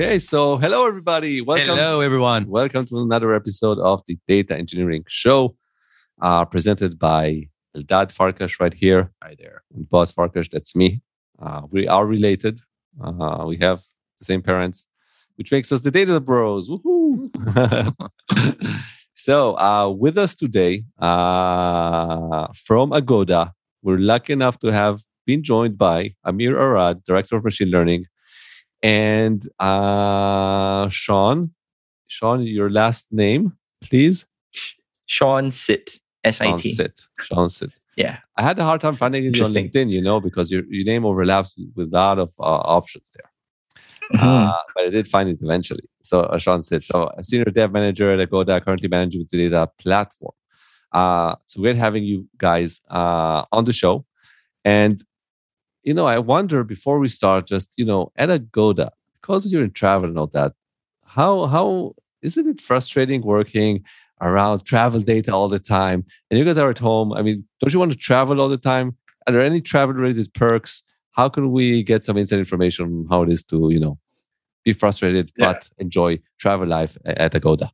Okay, so hello everybody. Welcome. Hello everyone. Welcome to another episode of the Data Engineering Show, uh, presented by Eldad Farkash right here. Hi there. And Boaz Farkash, that's me. Uh, we are related. Uh, we have the same parents, which makes us the Data Bros. Woohoo! so, uh, with us today uh, from Agoda, we're lucky enough to have been joined by Amir Arad, Director of Machine Learning, and uh, Shaun. Shaun, your last name, please. Shaun Sit. S I T. Shaun Sit. Shaun Sit. Yeah. I had a hard time finding you on LinkedIn, you know, because your, your name overlaps with a lot of uh, options there. Mm-hmm. Uh, but I did find it eventually. So uh, Shaun Sit. So a senior dev manager at Agoda, currently managing the data platform. Uh, so great having you guys uh, on the show. And you know, I wonder before we start, just you know, at Agoda, because you're in travel and all that, how how isn't it frustrating working around travel data all the time? And you guys are at home. I mean, don't you want to travel all the time? Are there any travel related perks? How can we get some inside information on how it is to, you know, be frustrated yeah. but enjoy travel life at Agoda?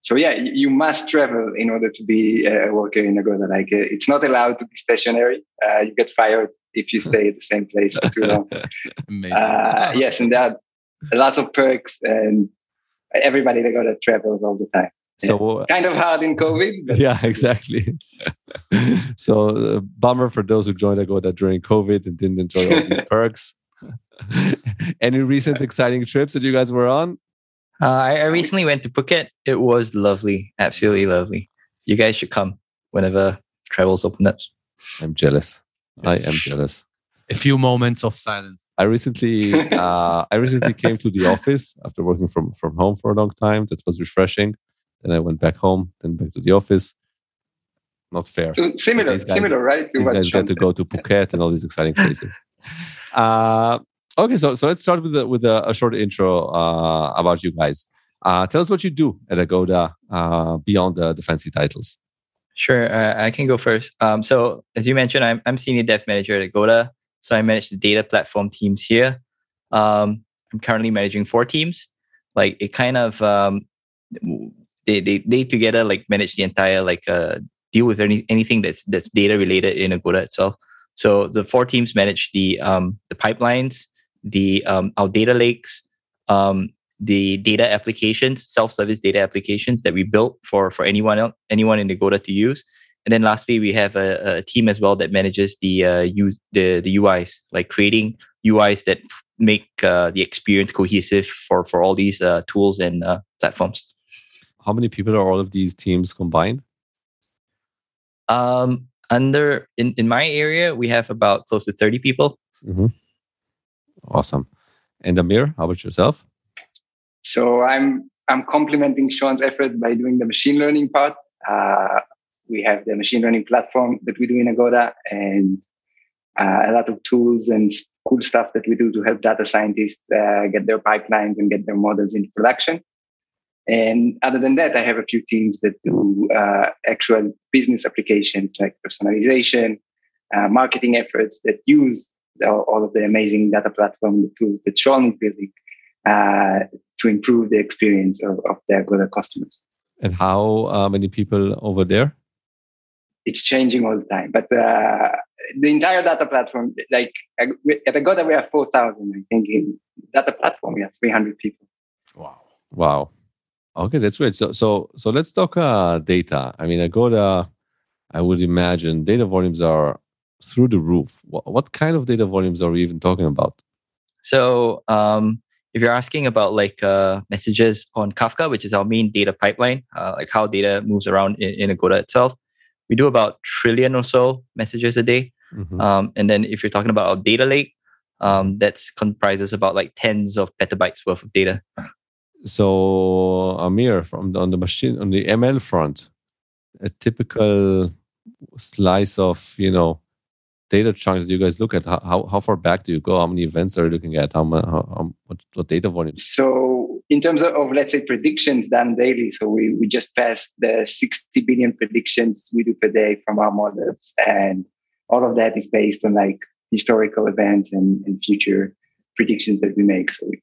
So yeah, you must travel in order to be a worker in Agoda. Like uh, it's not allowed to be stationary. Uh, you get fired if you stay at the same place for too long. uh, yes, and there are lots of perks, and everybody that got travels all the time. So uh, kind of hard in COVID. yeah, exactly. so uh, bummer for those who joined Agoda during COVID and didn't enjoy all these perks. Any recent exciting trips that you guys were on? Uh, I, I recently went to Phuket. It was lovely, absolutely lovely. You guys should come whenever travels open up. I'm jealous. Yes. I am jealous. A few moments of silence. I recently, uh, I recently came to the office after working from from home for a long time. That was refreshing. Then I went back home, then back to the office. Not fair. So similar, guys, similar, right? To these guys get to go to Phuket and all these exciting places. Uh, okay, so so let's start with the, with a, a short intro uh, about you guys. Uh, tell us what you do at Agoda uh, beyond the, the fancy titles. Sure, uh, I can go first. Um, so as you mentioned, I'm, I'm senior dev manager at Agoda. So I manage the data platform teams here. Um, I'm currently managing four teams. Like it kind of um, they, they they together like manage the entire like uh, deal with any anything that's that's data related in Agoda itself. So the four teams manage the um, the pipelines, the um, our data lakes, um, the data applications, self-service data applications that we built for for anyone else, anyone in Agoda to use. And then lastly, we have a, a team as well that manages the uh, use the the UIs, like creating UIs that make uh, the experience cohesive for for all these uh, tools and uh, platforms. How many people are all of these teams combined? Um, under in in my area, we have about close to thirty people. Mm-hmm. Awesome. And Amir, how about yourself? So I'm I'm complementing Shaun's effort by doing the machine learning part. Uh, we have the machine learning platform that we do in Agoda and uh, a lot of tools and cool stuff that we do to help data scientists uh, get their pipelines and get their models into production. And other than that, I have a few teams that do uh, actual business applications like personalization, uh, marketing efforts that use all of the amazing data platform tools that Shaun is building uh, to improve the experience of, of their Agoda customers. And how uh, many people over there? It's changing all the time, but uh, the entire data platform, like at Agoda, we have 4,000. I think in data platform, we have 300 people. Wow. Wow. Okay, that's great. So, so, so let's talk uh, data. I mean, Agoda, I would imagine data volumes are through the roof. What, what kind of data volumes are we even talking about? So, um, if you're asking about like uh, messages on Kafka, which is our main data pipeline, uh, like how data moves around in, in Agoda itself, we do about trillion or so messages a day. Mm-hmm. Um, and then if you're talking about our data lake, um, that comprises about like tens of petabytes worth of data. So Amir, from the, on the machine on the ML front, a typical slice of you know data chunk that you guys look at? How, how far back do you go? How many events are you looking at? How, how, how what, what data volume? So in terms of, of, let's say predictions done daily, so we, we just passed the 60 billion predictions we do per day from our models, and all of that is based on like historical events and, and future predictions that we make. So we,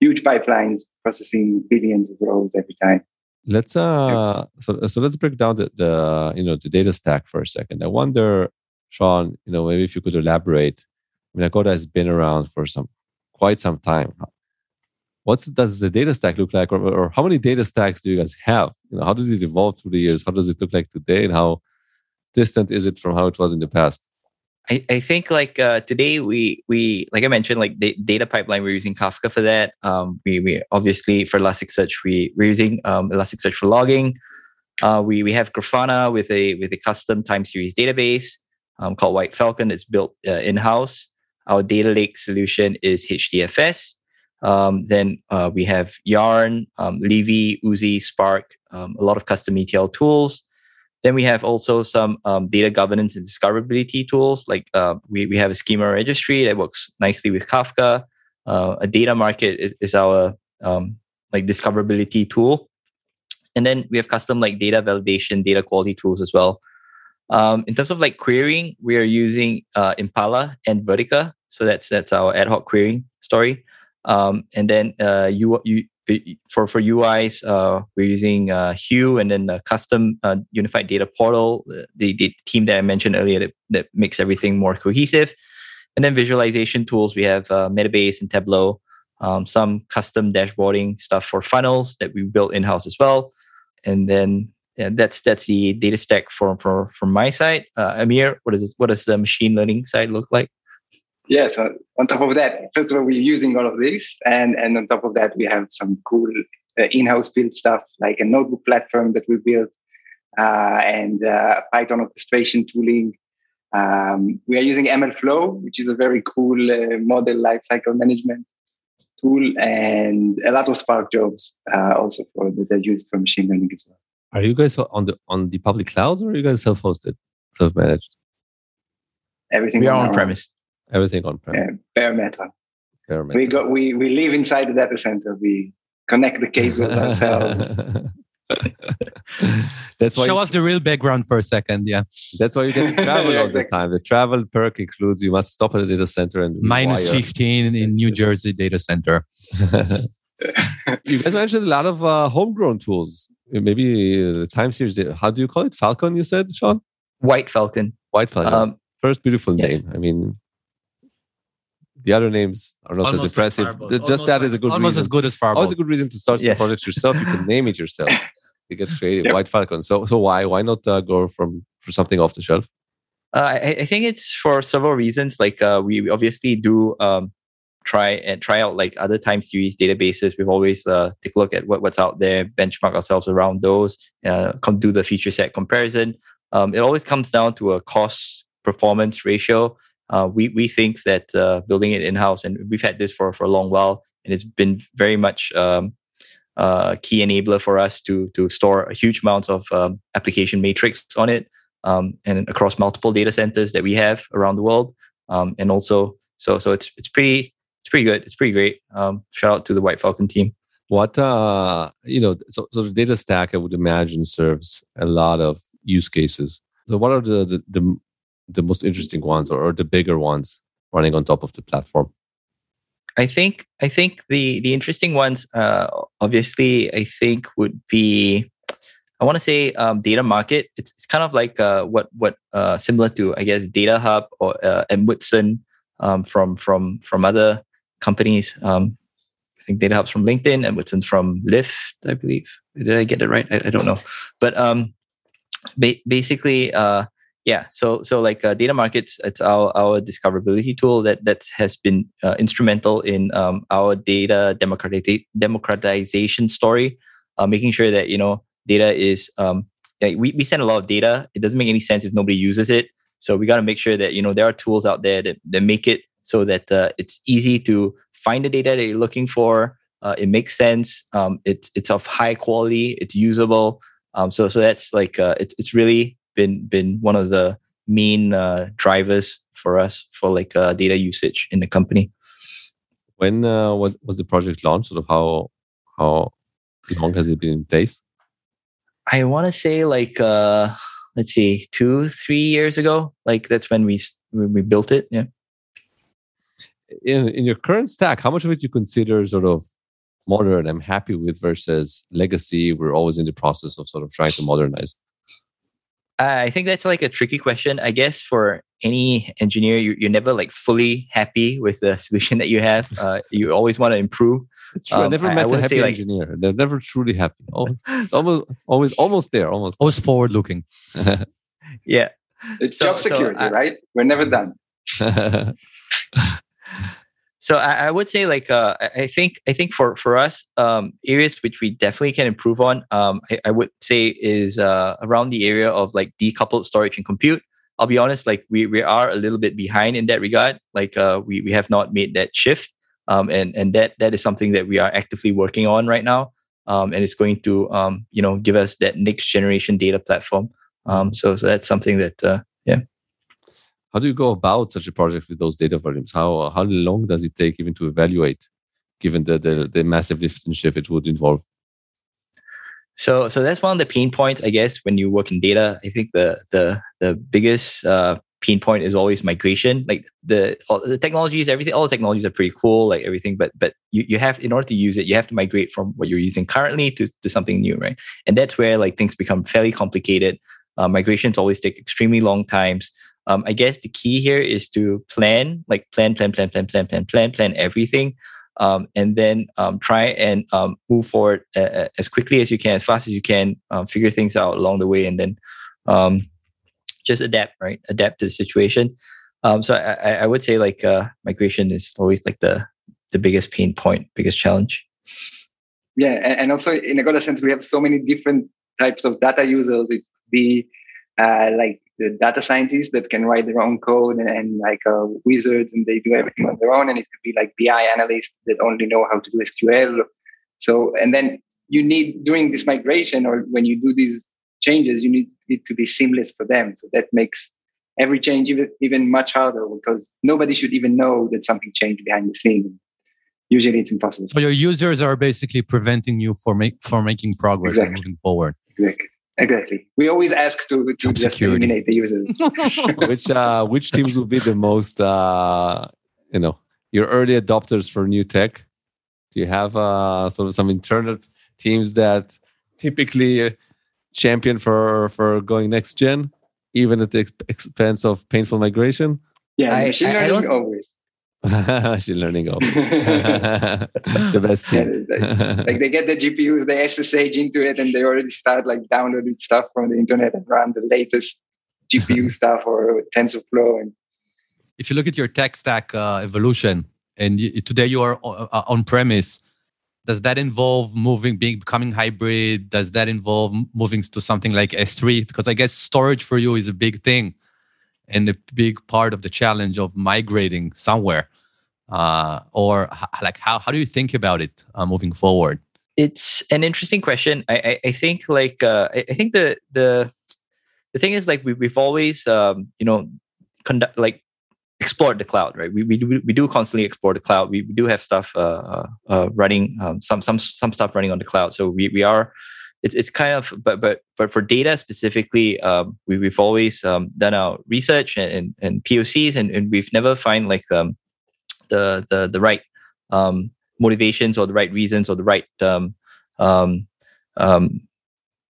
huge pipelines processing billions of rows every time. Let's uh so so let's break down the, the you know the data stack for a second. I wonder, Shaun, you know, maybe if you could elaborate. I mean, Agoda has been around for some quite some time. What does the data stack look like, or, or how many data stacks do you guys have? You know, how does it evolve through the years? How does it look like today, and how distant is it from how it was in the past? I, I think like uh, today we we like I mentioned like the data pipeline we're using Kafka for that. Um, we we obviously for Elasticsearch we we're using um, Elasticsearch for logging. Uh, we we have Grafana with a with a custom time series database um, called White Falcon. It's built uh, in house. Our data lake solution is HDFS. Um, then uh, we have Yarn, um, Livy, Oozie, Spark, um, a lot of custom ETL tools. Then we have also some um, data governance and discoverability tools. Like uh, we, we have a schema registry that works nicely with Kafka. Uh, a data market is, is our um, like discoverability tool. And then we have custom like data validation, data quality tools as well. Um, in terms of like querying, we are using uh, Impala and Vertica. So that's that's our ad hoc querying story. Um, and then uh, you, you for for UIs, uh, we're using uh, Hue and then the custom uh, unified data portal, the, the team that I mentioned earlier that, that makes everything more cohesive. And then visualization tools, we have uh, Metabase and Tableau, um, some custom dashboarding stuff for funnels that we built in house as well. And then yeah, that's that's the data stack for, for from my side. Uh, Amir, what is this, what does the machine learning side look like? yeah, so on top of that, first of all, we're using all of this, and and on top of that, we have some cool uh, in-house built stuff like a notebook platform that we built, uh, and uh, Python orchestration tooling. Um, we are using MLflow, which is a very cool uh, model lifecycle management tool, and a lot of Spark jobs uh, also for that are used for machine learning as well. Are you guys on the on the public clouds, or are you guys self-hosted, self-managed? Everything we are on premise. Everything on prem. Yeah, bare metal. Bare metal. We got we we live inside the data center. We connect the cables ourselves. That's why show us the real background for a second. Yeah, that's why you get to travel all the time. The travel perk includes you must stop at the data center and minus fifteen in New Jersey data center. you guys mentioned a lot of uh, homegrown tools. Maybe the time series. How do you call it? Falcon. You said, Shaun. White Falcon. White Falcon. Um, First beautiful yes. name. I mean, the other names are not almost as impressive. Like Just that like, is a good almost reason. as good as Firebolt. Always a good reason to start yes. some projects yourself. You can name it yourself. You get creative. Yep. White Falcon. So so why why not uh, go from for something off the shelf? Uh, I, I, think it's for several reasons. Like uh, we obviously do um, try and try out like other time series databases. We've always uh, take a look at what, what's out there, benchmark ourselves around those, uh, do the feature set comparison. Um, it always comes down to a cost performance ratio uh, we we think that uh, building it in house, and we've had this for for a long while, and it's been very much um, uh, key enabler for us to to store huge amounts of um, application metrics on it, um, and across multiple data centers that we have around the world, um, and also so so it's it's pretty pretty good. It's pretty great. Um, shout out to the White Falcon team. What uh you know so so the data stack I would imagine serves a lot of use cases. So what are the the, the the most interesting ones or, or the bigger ones running on top of the platform? I think I think the the interesting ones, uh, obviously, I think would be I want to say um, data market. It's, it's kind of like uh, what what uh, similar to I guess Data Hub or uh, and Amundsen um, from from from other companies. Um, I think Data Hub's from LinkedIn and Amundsen's from Lyft, I believe. Did I get it right? I, I don't know, but um, ba- basically, uh, yeah so so like uh, data markets it's our our discoverability tool that that has been uh, instrumental in um, our data democrati- democratization story uh, making sure that you know data is um, like we, we send a lot of data it doesn't make any sense if nobody uses it so we got to make sure that you know there are tools out there that, that make it so that uh, it's easy to find the data that you're looking for uh, it makes sense um, it's it's of high quality it's usable um, so so that's like uh, it's it's really been been one of the main uh, drivers for us for like uh, data usage in the company. When uh, was, was the project launched? Sort of how how long has it been in place? I want to say like uh, let's see, two three years ago. Like that's when we when we built it. Yeah. In in your current stack, how much of it you consider sort of modern I'm happy with versus legacy? We're always in the process of sort of trying to modernize. I think that's like a tricky question. I guess for any engineer, you, you're never like fully happy with the solution that you have. Uh, you always want to improve. It's true. Um, I never met a happy like, engineer. They're never truly happy. Always, almost, always, almost there. Almost, always forward looking. yeah, it's so, job security, so I, right? We're never done. So I, I, would say like uh, I think I think for for us um, areas which we definitely can improve on um, I, I, would say is uh, around the area of like decoupled storage and compute. I'll be honest, like we we are a little bit behind in that regard. Like uh, we we have not made that shift, um, and and that that is something that we are actively working on right now. Um, and it's going to um, you know give us that next generation data platform. Um, so so that's something that uh, yeah how do you go about such a project with those data volumes? How how long does it take even to evaluate, given the the, the massive lift and shift it would involve? So so that's one of the pain points, I guess, when you work in data. I think the the the biggest uh, pain point is always migration. Like the the technologies, everything, all the technologies are pretty cool, like everything. But but you, you have in order to use it, you have to migrate from what you're using currently to, to something new, right? And that's where like things become fairly complicated. Uh, migrations always take extremely long times um, I guess the key here is to plan, like plan, plan, plan, plan, plan, plan, plan, plan everything, um, and then um, try and um, move forward uh, as quickly as you can, as fast as you can, um, figure things out along the way, and then um, just adapt, right? Adapt to the situation. so I, I, would say like uh, migration is always like the the biggest pain point, biggest challenge. Yeah, and also in a good sense, we have so many different types of data users. It could be uh, like the data scientists that can write their own code and, and like uh, wizards and they do everything on their own. And it could be like BI analysts that only know how to do SQL. So, and then you need during this migration or when you do these changes, you need it to be seamless for them. So that makes every change even, even much harder because nobody should even know that something changed behind the scene. Usually it's impossible. So your users are basically preventing you for make, for making progress exactly. and moving forward. Exactly. Exactly. We always ask to, to just security. eliminate the users. which uh, which teams will be the most uh, you know your early adopters for new tech? Do you have uh, some some internal teams that typically champion for for going next gen, even at the expense of painful migration? Yeah, I, machine I, learning I always. Machine learning the best team. like, like, they get the GPUs, they SSH into it, and they already start like downloading stuff from the internet and run the latest GPU stuff or TensorFlow. And if you look at your tech stack uh, evolution, and you, today you are uh, uh on premise, does that involve moving, being becoming hybrid? Does that involve moving to something like S3? Because I guess storage for you is a big thing and a big part of the challenge of migrating somewhere uh, or h- like how, how do you think about it uh, moving forward? It's an interesting question. I i, I think like uh, I, I, think the the the thing is like we, we've always um, you know conduct like explored the cloud right? We, we, do, we do constantly explore the cloud. We, we do have stuff uh, uh, uh running um, some some some stuff running on the cloud. So we, we are it's, it's kind of but but but for data specifically um, we, we've always um, done our research and, and, and pocs and, and we've never find like um, the the the right um, motivations or the right reasons or the right um, um, um,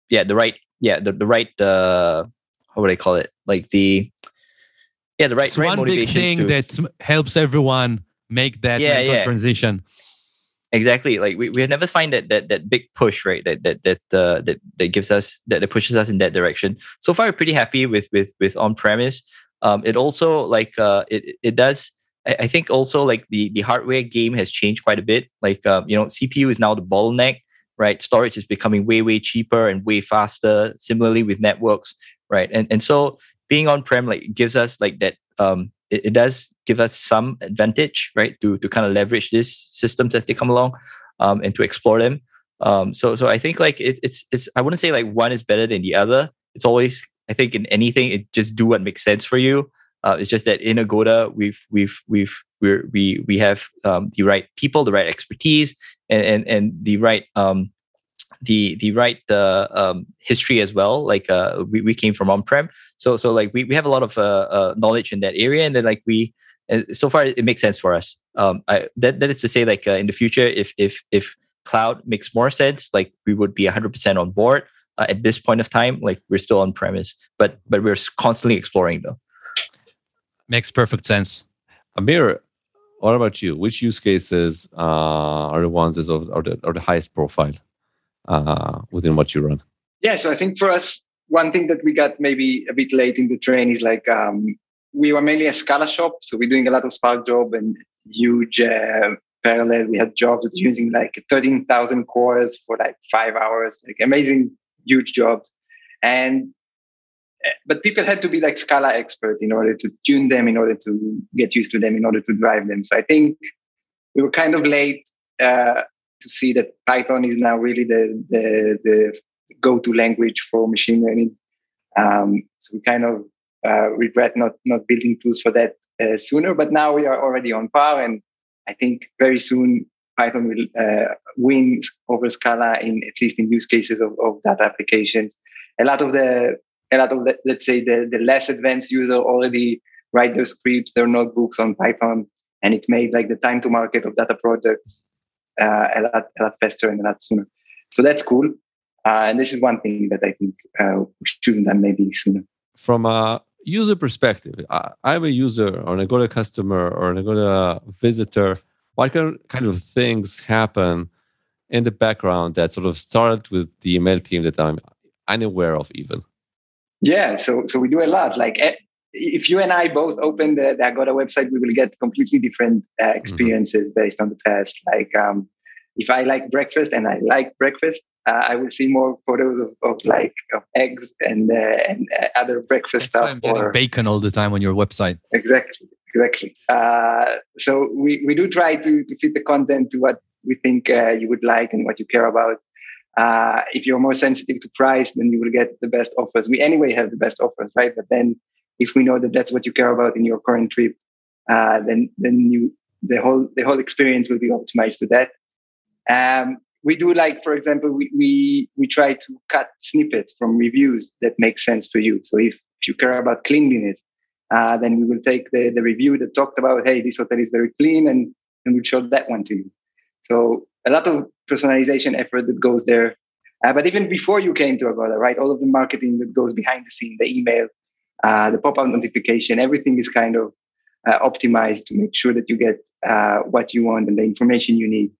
yeah the right yeah the, the right uh, how would I call it? Like the yeah the right, it's right one big thing to, that helps everyone make that yeah, yeah. transition. Exactly like we, we never find that that that big push right that that that uh, that that gives us that, that pushes us in that direction. So far we're pretty happy with with with on premise um it also like uh it it does I, I think also like the the hardware game has changed quite a bit like um you know cpu is now the bottleneck right storage is becoming way way cheaper and way faster similarly with networks right and and so being on prem like gives us like that um it, it does give us some advantage, right, to to kind of leverage these systems as they come along, um, and to explore them. Um, so so I think like it, it's it's I wouldn't say like one is better than the other. It's always I think in anything it just do what makes sense for you. Uh, it's just that in Agoda we've we've we've we're, we we have um, the right people, the right expertise, and and, and the right um, the the right uh, um, history as well. Like uh, we, we came from on prem, so so like we, we have a lot of uh, uh, knowledge in that area, and then like we so far it makes sense for us. Um, I, that that is to say, like uh, in the future, if if if cloud makes more sense, like we would be 100% on board. Uh, at this point of time, like we're still on premise, but but we're constantly exploring though. Makes perfect sense. Amir, what about you? Which use cases uh, are the ones that are the, are the highest profile uh, within what you run? Yeah, so I think for us, one thing that we got maybe a bit late in the train is like um, we were mainly a Scala shop, so we're doing a lot of Spark job and huge uh, parallel. We had jobs that using like 13,000 cores for like five hours, like amazing, huge jobs. And but people had to be like Scala expert in order to tune them, in order to get used to them, in order to drive them. So I think we were kind of late uh, to see that Python is now really the the, the go-to language for machine learning. Um, so we kind of uh, regret not not building tools for that uh, sooner. But now we are already on par, and I think very soon Python will uh, win over Scala in at least in use cases of, of data applications. A lot of the a lot of let's say the, the less advanced user already write their scripts, their notebooks on Python, and it made like the time to market of data projects uh, a lot a lot faster and a lot sooner. So that's cool. Uh, and this is one thing that I think uh, we should have done maybe sooner. From a user perspective, I, am a user or an Agoda customer or an Agoda visitor. What kind of things happen in the background that sort of start with the email team that I'm unaware of even? Yeah, so so we do a lot. Like eh, if you and I both open the, the Agoda website, we will get completely different uh, mm-hmm. experiences mm-hmm. based on the past. Like um, if I like breakfast and I like breakfast, uh, I will see more photos of, of like of eggs and uh, and uh, other breakfast That's stuff. Or, bacon all the time on your website. Exactly, exactly. Uh, so we, we do try to, to fit the content to what we think uh, you would like and what you care about. Uh, if you're more sensitive to price, then you will get the best offers. We anyway have the best offers, right? But then if we know that that's what you care about in your current trip, uh, then then you the whole the whole experience will be optimized to that. Um, we do like, for example, we, we, we try to cut snippets from reviews that make sense for you. So if, if you care about cleanliness, uh, then we will take the, the review that talked about, hey, this hotel is very clean, and, and we'll show that one to you. So a lot of personalization effort that goes there. Uh, but even before you came to Agoda, right, all of the marketing that goes behind the scene, the email, uh, the pop-up notification, everything is kind of uh, optimized to make sure that you get uh, what you want and the information you need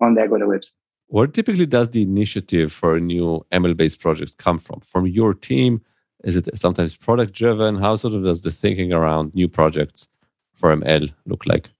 on the Agoda website. Where typically does the initiative for a new ML based project come from? From your team? Is it sometimes product driven? How sort of does the thinking around new projects for ML look like?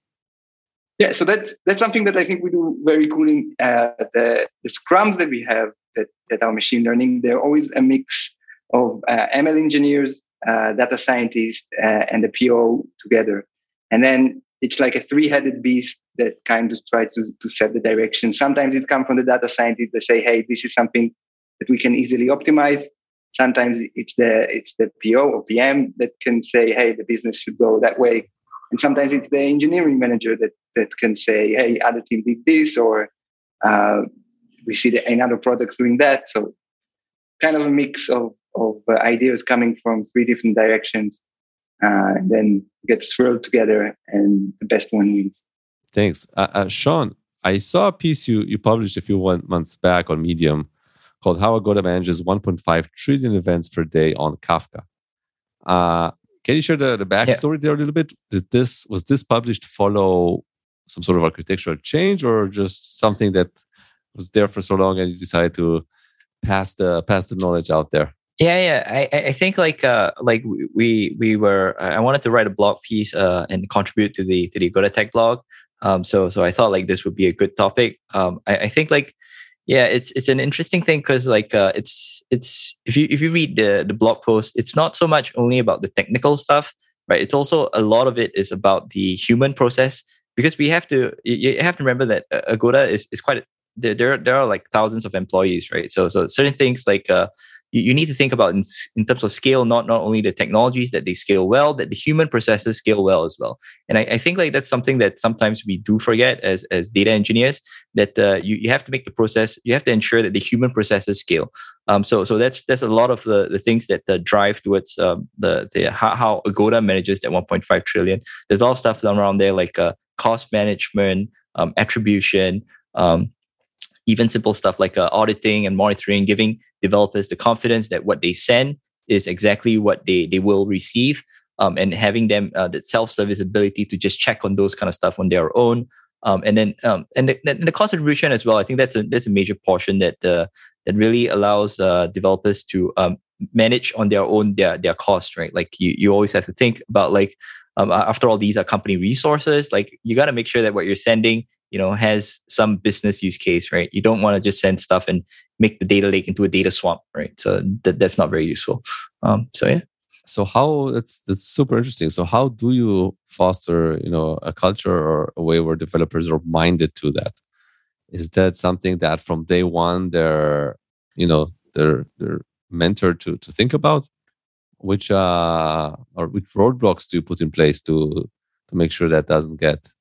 Yeah, so that's that's something that I think we do very cool in uh, the the scrums that we have that, that are machine learning. They're always a mix of uh, ML engineers, uh, data scientists, uh, and the PO together. And then it's like a three-headed beast that kind of tries to, to set the direction. Sometimes it comes from the data scientists that say, hey, this is something that we can easily optimize. Sometimes it's the it's the PO or PM that can say, hey, the business should go that way. And sometimes it's the engineering manager that, that can say, hey, other team did this, or uh, we see the, in other products doing that. So kind of a mix of, of uh, ideas coming from three different directions uh, and then gets swirled together and the best one wins. Thanks. Uh, uh, Shaun, I saw a piece you, you published a few months back on Medium called How Agoda Manages 1.5 Trillion Events Per Day on Kafka. Can you share the, the backstory yeah. there a little bit? Did this Was this published to follow some sort of architectural change or just something that was there for so long and you decided to pass the pass the knowledge out there? Yeah, yeah. I, I think like uh like we we were I wanted to write a blog piece uh and contribute to the to the Agoda Tech blog. Um so so I thought like this would be a good topic. Um I, I think like yeah it's it's an interesting thing because like uh it's it's if you if you read the the blog post it's not so much only about the technical stuff right? It's also a lot of it is about the human process because we have to you have to remember that uh, agoda is, is quite there, there there are like thousands of employees right? So so certain things like uh you, you need to think about in, in terms of scale, not not only the technologies that they scale well, that the human processes scale well as well. And I, I think like that's something that sometimes we do forget as as data engineers that uh, you you have to make the process, you have to ensure that the human processes scale. Um, so so that's that's a lot of the, the things that uh, drive towards um, the the how, how Agoda manages that 1.5 trillion. There's all stuff around there like uh, cost management, um, attribution. Um, even simple stuff like uh, auditing and monitoring, giving developers the confidence that what they send is exactly what they they will receive, um, and having them uh, that self service ability to just check on those kind of stuff on their own. Um, and then um, and the, the cost attribution as well. I think that's a that's a major portion that uh, that really allows uh, developers to um, manage on their own their their cost. Right, like you you always have to think about like um, after all these are company resources. Like you got to make sure that what you're sending you know has some business use case right? You don't want to just send stuff and make the data lake into a data swamp right? So that, that's not very useful. Um, so yeah. So how that's that's super interesting. So how do you foster you know a culture or a way where developers are minded to that? Is that something that from day one they're you know they're they're mentored to to think about? Which uh or which roadblocks do you put in place to to make sure that doesn't get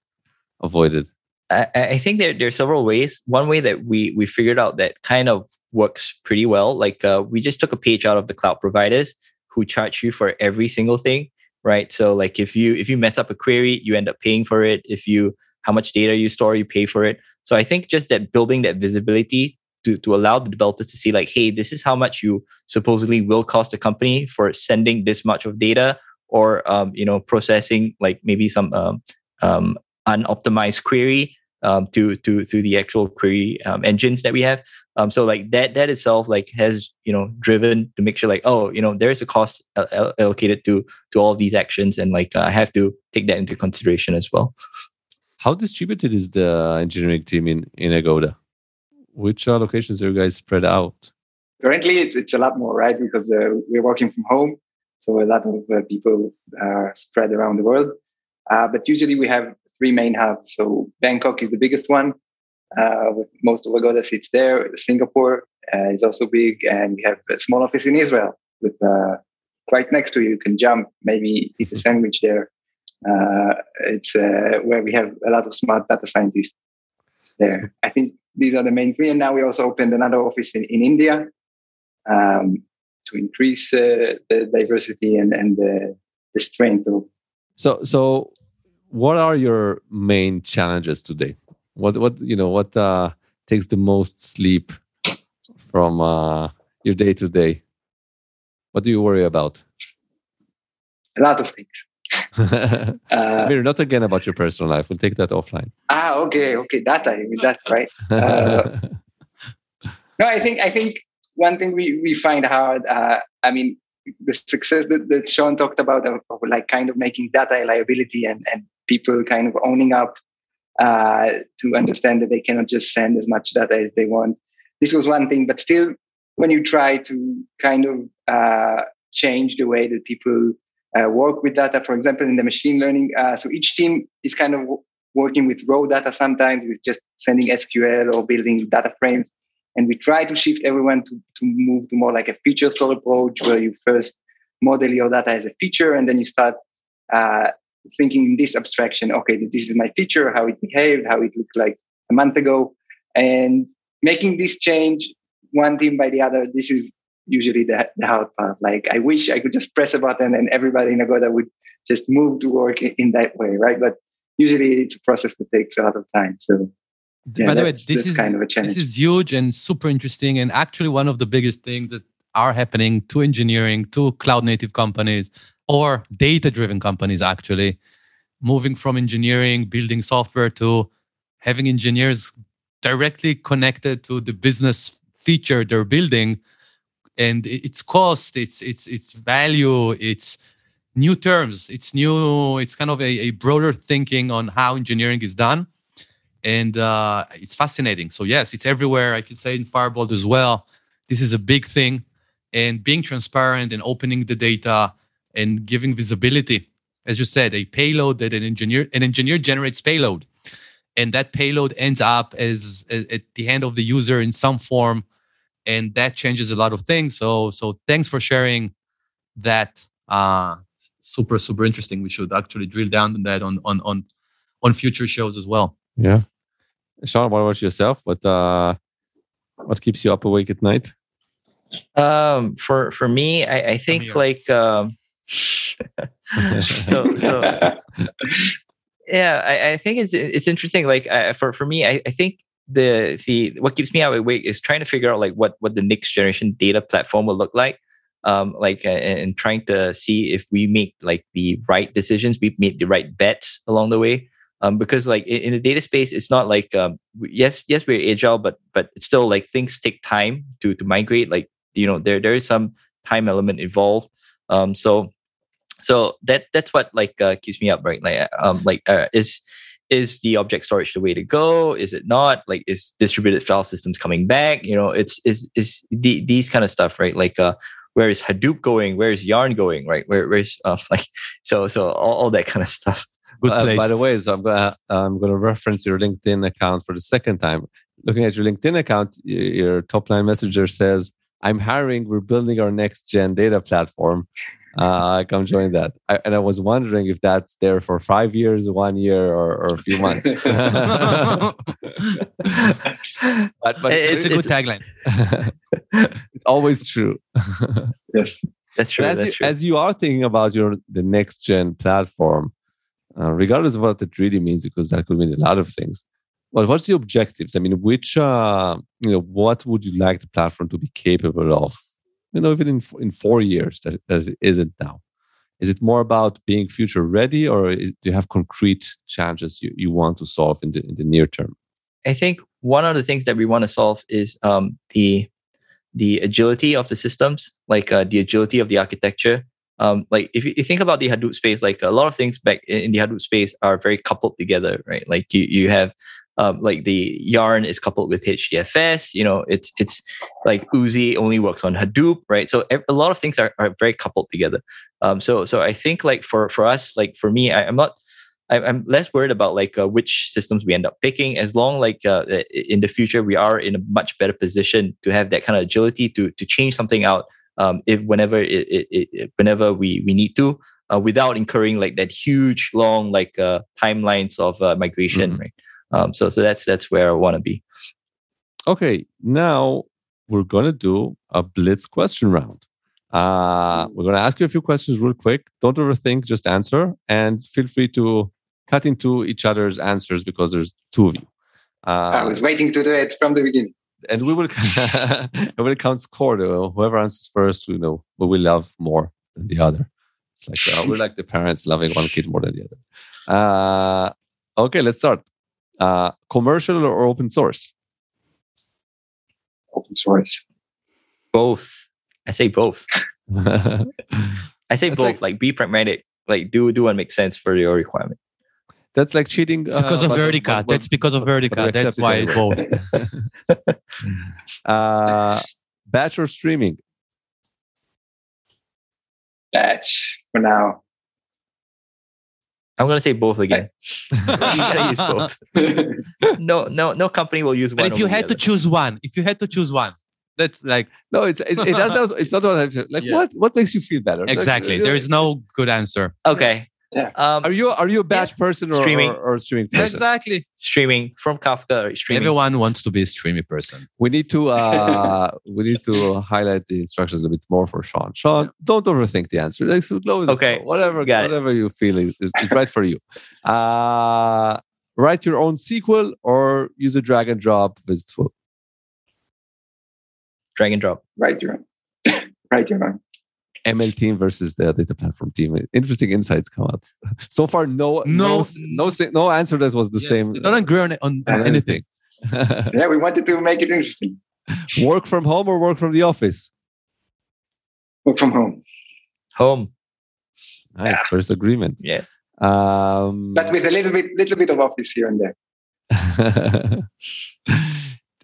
avoided I, I think there, there are several ways. One way that we we figured out that kind of works pretty well, like uh, we just took a page out of the cloud providers who charge you for every single thing, right? So like if you if you mess up a query, you end up paying for it. If you how much data you store, you pay for it. So I think just that building that visibility to, to allow the developers to see like, hey, this is how much you supposedly will cost the company for sending this much of data or um, you know processing like maybe some um, um, unoptimized query um, to to to the actual query um, engines that we have. Um, so like that that itself like has you know driven to make sure like oh you know there is a cost allocated to to all of these actions and like I have to take that into consideration as well. How distributed is the engineering team in in Agoda? Which uh, locations are you guys spread out? Currently, it's, it's a lot more, right? Because uh, we're working from home, so a lot of uh, people are spread around the world. Uh, but usually, we have three main hubs. So Bangkok is the biggest one, uh, with most of Agoda sits there. Singapore uh, is also big, and we have a small office in Israel with uh, right next to you. You can jump, maybe eat a sandwich there. Uh, it's uh, where we have a lot of smart data scientists there. I think these are the main three. And now we also opened another office in, in India um, to increase uh, the diversity and, and the, the strength of. So, so what are your main challenges today? What what you know what uh, takes the most sleep from uh, your day to day? What do you worry about? A lot of things. uh, Mir, not again about your personal life. We'll take that offline. Ah, okay, okay, data. You mean that, right? Uh, no, I think I think one thing we we find hard. Uh, I mean, the success that, that Shaun talked about of, of, like kind of making data a liability and and people kind of owning up uh, to understand that they cannot just send as much data as they want. This was one thing, but still, when you try to kind of uh, change the way that people uh, work with data, for example, in the machine learning, uh, so each team is kind of working with raw data sometimes with just sending SQL or building data frames. And we try to shift everyone to, to move to more like a feature store approach where you first model your data as a feature and then you start uh, thinking in this abstraction okay this is my feature how it behaved how it looked like a month ago. And making this change one team by the other this is usually the, the hard part. Like i wish i could just press a button and everybody in agoda would just move to work in that way right? But usually it's a process that takes a lot of time. So yeah, by the way this is kind of a challenge this is huge and super interesting and actually one of the biggest things that are happening to engineering to cloud native companies or data driven companies actually. Moving from engineering building software to having engineers directly connected to the business feature they're building. And its cost its its its value its new terms it's new it's kind of a, a broader thinking on how engineering is done. And uh, it's fascinating. So yes it's everywhere. I could say in Firebolt as well. This is a big thing and being transparent and opening the data and giving visibility. As you said, a payload that an engineer an engineer generates payload, and that payload ends up as, as at the hand of the user in some form, and that changes a lot of things. So so thanks for sharing that. Uh, super super interesting. We should actually drill down on that on on on on future shows as well. Yeah, Shaun, what about yourself? What uh, what keeps you up awake at night? Um, for for me, I, I think like um, so so yeah I, I, think it's it's interesting like uh, for for me I, I think the the what keeps me out awake is trying to figure out like what what the next generation data platform will look like. Um, like uh, and trying to see if we make like the right decisions, we've made the right bets along the way. Um, because like in, in the data space, it's not like um, yes, yes, we're agile, but but it's still like things take time to to migrate. Like you know, there there is some time element involved. Um, so so that that's what like uh, keeps me up, right? Like um, like uh, is is the object storage the way to go? Is it not? Like, is distributed file systems coming back? You know, it's is is the, these kind of stuff, right? Like, uh, where is Hadoop going? Where is Yarn going? Right? Where where's uh, like so so all, all that kind of stuff. Good Uh, by the way, so I'm gonna I'm gonna reference your LinkedIn account for the second time. Looking at your LinkedIn account, your top line messenger says, "I'm hiring. We're building our next gen data platform." uh, come join that. I, and I was wondering if that's there for five years, one year, or, or a few months. but, but it's a good tagline. it's always true. yes, that's true. As, that's you, true. as you are thinking about your the next gen platform, uh, regardless of what it really means, because that could mean a lot of things. Well, what's the objectives? I mean, which uh, you know, what would you like the platform to be capable of you know even in in four years that, that it isn't now? Is it more about being future ready or do you have concrete challenges you, you want to solve in the, in the near term? I think one of the things that we want to solve is um, the the agility of the systems like uh, the agility of the architecture. Um, like if you, think about the hadoop space like a lot of things back in the hadoop space are very coupled together right? Like you, you have um, like the yarn is coupled with hdfs you know it's it's like Oozie only works on hadoop right? So a lot of things are, are very coupled together. Um, so so i think like for for us like for me I, am not I'm less worried about like uh, which systems we end up picking. As long like uh, in the future we are in a much better position to have that kind of agility to to change something out um, if whenever it, it, it, whenever we we need to uh, without incurring like that huge long like uh, timelines of uh, migration mm-hmm. right um, so so that's that's where I want to be. Okay, now we're gonna do a blitz question round. Uh, we're gonna ask you a few questions real quick. Don't overthink, just answer, and feel free to cut into each other's answers because there's two of you. Uh, I was waiting to do it from the beginning. And we will, when it counts score, though, whoever answers first, we know we will love more than the other. It's like uh, we're like the parents loving one kid more than the other. Uh, okay, let's start uh, commercial or open source? Open source. Both. I say both. I say both. Like, like, be pragmatic. Like do do what makes sense for your requirement. That's like cheating. It's because uh, of Vertica. That's because of Vertica. That's why it's both. uh, batch or streaming? Batch for now. I'm gonna say both again. use both. no, no, no company will use one. But if you had to choose one, if you had to choose one, that's like no, it's it, it does. It's not what like yeah. what what makes you feel better. Exactly. Like, there is no good answer. Okay. Yeah. Um, are you are you a batch yeah. person or streaming or, or streaming person? Exactly. Streaming from Kafka. Or streaming. Everyone wants to be a streaming person. We need to uh we need to highlight the instructions a bit more for Shaun. Shaun, don't overthink the answer. Like, so okay. Whatever whatever you feel is, is, is right for you. Uh write your own SQL or use a drag and drop with tool. Drag and drop. Write your own. write your own. ML team versus the data platform team. Interesting insights come out. So far, no, no, no, no, no answer that was the yes, same. Don't agree on, on, on anything. yeah, we wanted to make it interesting. Work from home or work from the office? Work from home. Home. Nice yeah. first agreement. Yeah. Um, but with a little bit, little bit of office here and there.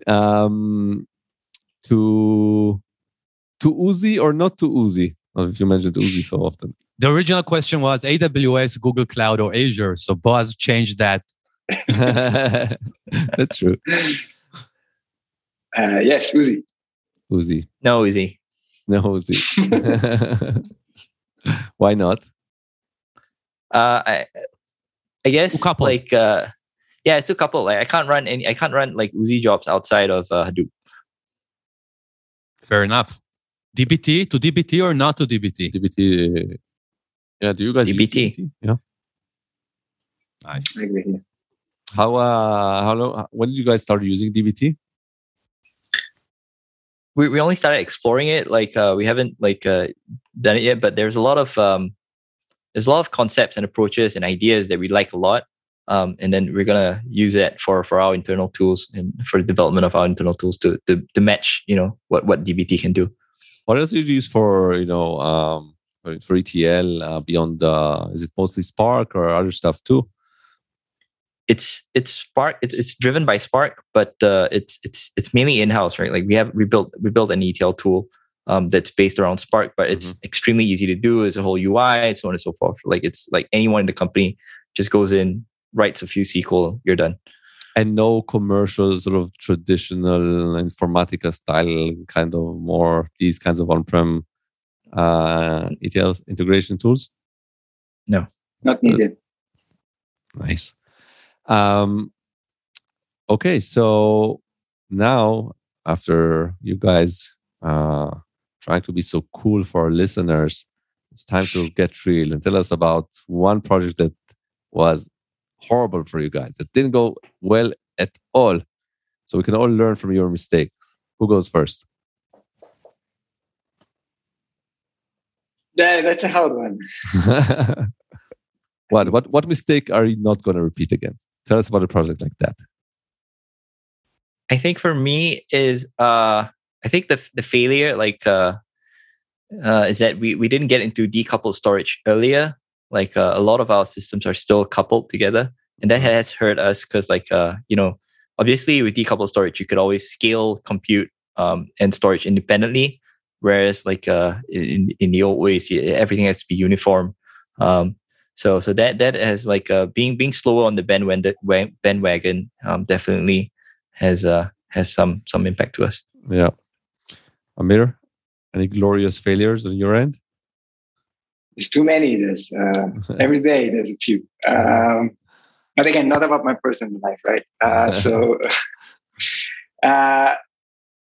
um, to to Oozie or not to Oozie? If you mentioned Oozie so often. The original question was AWS, Google Cloud, or Azure. So Boaz changed that. That's true. Uh, yes, Oozie. Oozie. No Oozie. No Oozie. Why not? Uh, I, I guess couple. like uh, yeah, it's a couple. Like I can't run any. I can't run like Oozie jobs outside of uh, Hadoop. Fair enough. DBT to DBT or not to DBT? DBT. Yeah, do you guys DBT? DBT? Yeah. Nice. How uh how long? When did you guys start using DBT? We we only started exploring it. Like uh, we haven't like uh, done it yet, but there's a lot of um, there's a lot of concepts and approaches and ideas that we like a lot. Um, and then we're gonna use that for for our internal tools and for the development of our internal tools to to, to match you know what what DBT can do. What else do you use for you know um, for ETL uh, beyond? Uh, is it mostly Spark or other stuff too? It's it's Spark. It's, it's driven by Spark, but uh, it's it's it's mainly in house, right? Like we have we built we built an ETL tool um, that's based around Spark, but it's mm-hmm. extremely easy to do. It's a whole UI, so on and so forth. Like it's like anyone in the company just goes in, writes a few SQL, you're done. And no commercial sort of traditional Informatica style kind of more these kinds of on-prem uh, ETL integration tools. No, not needed. Nice. Um, okay, so now after you guys uh, trying to be so cool for our listeners, it's time to get real and tell us about one project that was horrible for you guys, that didn't go well at all. So we can all learn from your mistakes. Who goes first? Yeah, that's a hard one. what what what mistake are you not going to repeat again? Tell us about a project like that. I think for me is uh I think the the failure like uh, uh, is that we we didn't get into decoupled storage earlier. Like uh, a lot of our systems are still coupled together, and that has hurt us because like uh, you know obviously with decoupled storage you could always scale compute um, and storage independently, whereas like uh, in in the old ways everything has to be uniform. Um, so so that that has like uh, being being slower on the bandwagon bandwagon um, definitely has uh has some some impact to us. Yeah. Amir, any glorious failures on your end? There's too many. There's uh, every day. There's a few. Um, but again, not about my personal life, right? Uh, so, uh,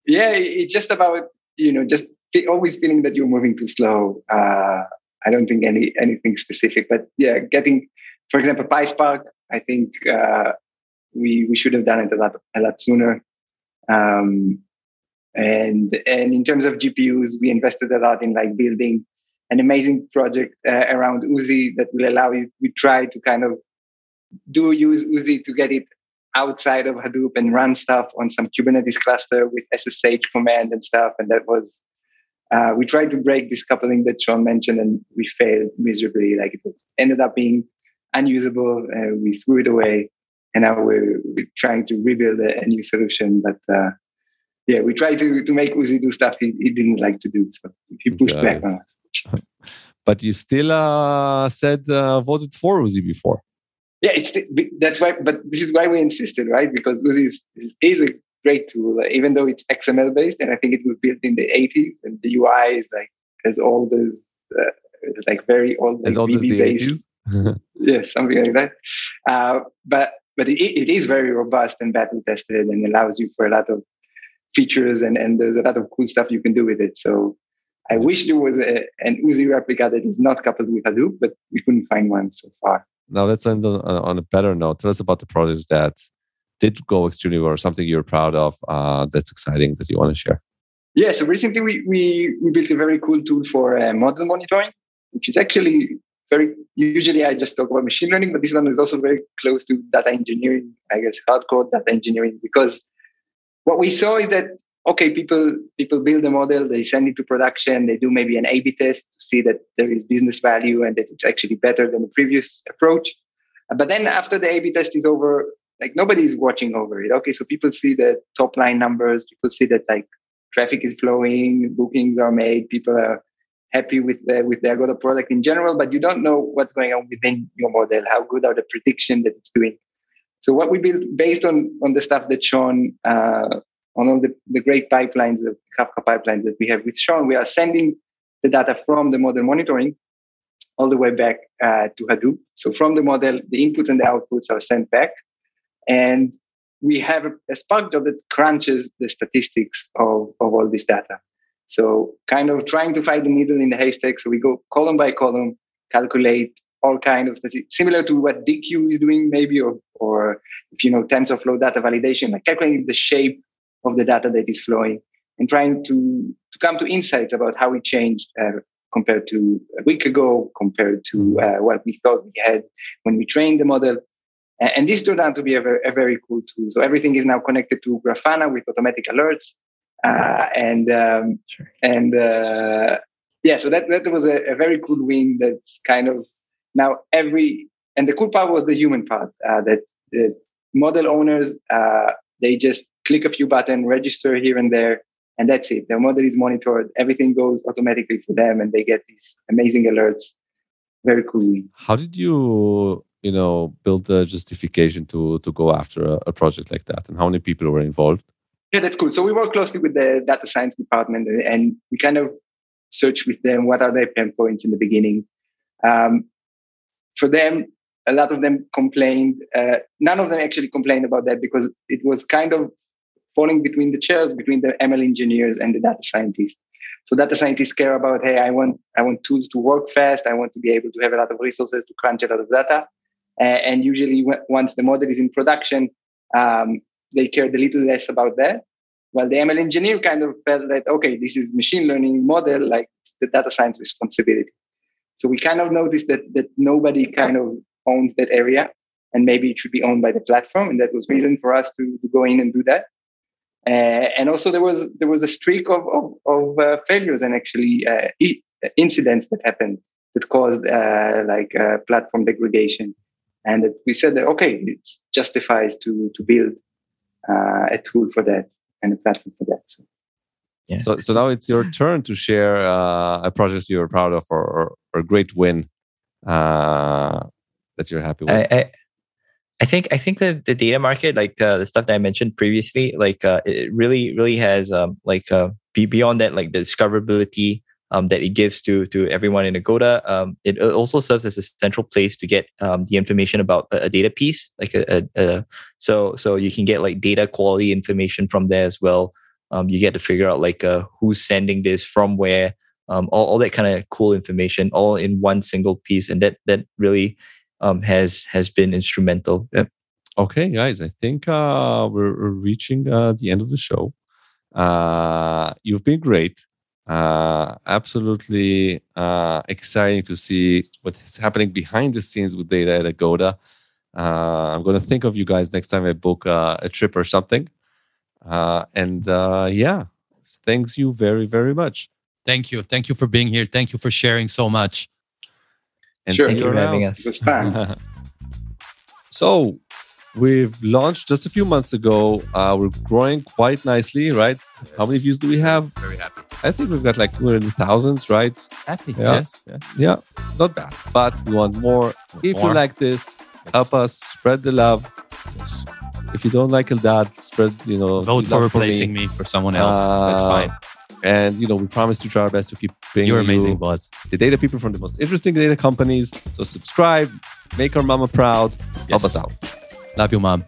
yeah, it's just about you know just always feeling that you're moving too slow. Uh, I don't think any anything specific, but yeah, getting, for example, PySpark. I think uh, we we should have done it a lot a lot sooner. Um, and and in terms of GPUs, we invested a lot in like building an amazing project uh, around Oozie that will allow you. We try to kind of do use Oozie to get it outside of Hadoop and run stuff on some Kubernetes cluster with SSH command and stuff. And that was uh, we tried to break this coupling that Shaun mentioned, and we failed miserably. Like it was, ended up being unusable. Uh, we threw it away, and now we're, we're trying to rebuild a, a new solution. But uh, yeah, we tried to to make Oozie do stuff he, he didn't like to do, so he pushed back on us. But you still uh, said uh, voted for Oozie before. Yeah, it's that's why. But this is why we insisted, right? Because Oozie is, is, is a great tool, even though it's XML based, and I think it was built in the 80s, and the UI is like as old as uh, like very old, like as old VB as the 80s. yeah, something like that. Uh, but but it, it is very robust and battle tested, and allows you for a lot of features and, and there's a lot of cool stuff you can do with it. So I wish there was a, an Oozie replica that is not coupled with Hadoop, but we couldn't find one so far. Now let's end on, on a better note. Tell us about the project that did go extremely well, or something you're proud of uh, that's exciting that you want to share. Yeah, so recently we, we, we built a very cool tool for uh, model monitoring, which is actually very, usually I just talk about machine learning, but this one is also very close to data engineering, I guess hardcore data engineering, because what we saw is that okay, people people build a model, they send it to production, they do maybe an A/B test to see that there is business value and that it's actually better than the previous approach. But then after the A/B test is over, like nobody is watching over it. Okay, so people see the top line numbers, people see that like traffic is flowing, bookings are made, people are happy with the, with the Agoda product in general, but you don't know what's going on within your model. How good are the prediction that it's doing? So what we built based on on the stuff that Shaun uh, on all the, the great pipelines, the Kafka pipelines that we have with Shaun, we are sending the data from the model monitoring all the way back uh, to Hadoop. So from the model, the inputs and the outputs are sent back, and we have a, Spark job that crunches the statistics of, of all this data. So kind of trying to find the needle in the haystack. So we go column by column, calculate all kind of statistics, similar to what Deequ is doing, maybe, or, or if you know TensorFlow data validation, like calculating the shape of the data that is flowing and trying to, to come to insights about how it changed uh, compared to a week ago, compared to mm-hmm. uh, what we thought we had when we trained the model. And this turned out to be a very, a very cool tool. So everything is now connected to Grafana with automatic alerts. Uh, and um, sure. and uh, yeah, so that, that was a, a, very cool win that's kind of now every, and the cool part was the human part uh, that the model owners, uh, they just click a few buttons, register here and there, and that's it. Their model is monitored. Everything goes automatically for them, and they get these amazing alerts. Very cool. How did you, you know, build the justification to to go after a, a project like that, and how many people were involved? Yeah, that's cool. So we work closely with the data science department, and we kind of search with them what are their pain points in the beginning. Um, for them, a lot of them complained. Uh, none of them actually complained about that because it was kind of falling between the chairs between the ML engineers and the data scientists. So data scientists care about, hey, I want I want tools to work fast. I want to be able to have a lot of resources to crunch a lot of data. Uh, and usually, w- once the model is in production, um, they cared a little less about that. While the ML engineer kind of felt that, okay, this is machine learning model, like the data science responsibility. So we kind of noticed that that nobody kind of owns that area, and maybe it should be owned by the platform. And that was reason for us to, to go in and do that. Uh, and also there was there was a streak of of, of uh, failures and actually uh, e- incidents that happened that caused uh, like uh, platform degradation, and we said that okay, it justifies to to build uh, a tool for that and a platform for that. So. Yeah. So, so now it's your turn to share a project you're proud of or, or, or a great win that you're happy with. I, I, I think I think that the data market, like uh, the stuff that I mentioned previously, like uh, it really really has um, like uh, beyond that, like the discoverability um, that it gives to to everyone in Agoda. Um, it also serves as a central place to get um, the information about a, a data piece, like a, a, a, so so you can get like data quality information from there as well. Um, you get to figure out like uh, who's sending this from where, um, all, all that kind of cool information, all in one single piece, and that that really um, has has been instrumental. Yeah. Okay, guys, I think uh, we're, we're reaching uh, the end of the show. Uh, you've been great. Uh, absolutely uh, exciting to see what's happening behind the scenes with data at Agoda. Uh, I'm going to think of you guys next time I book a trip or something. Uh, and uh, yeah, thanks you very, very much. Thank you. Thank you for being here. Thank you for sharing so much. And sure. Thank you for having us. It was fun. so we've launched just a few months ago. Uh, we're growing quite nicely, right? Yes. How many views do we have? Very happy. I think we've got like we're in the thousands, right? Happy. Yeah. Yes. yes. Yeah. Not bad. But we want more. if more. you like this, yes. help us spread the love. Yes. If you don't like Eldad, spread, you know, vote for replacing for me. me. for someone else. Uh, That's fine. And you know, we promise to try our best to keep bringing You're amazing, you boss. The data people from the most interesting data companies. So subscribe, make our mama proud, yes. help us out. Love you, mom.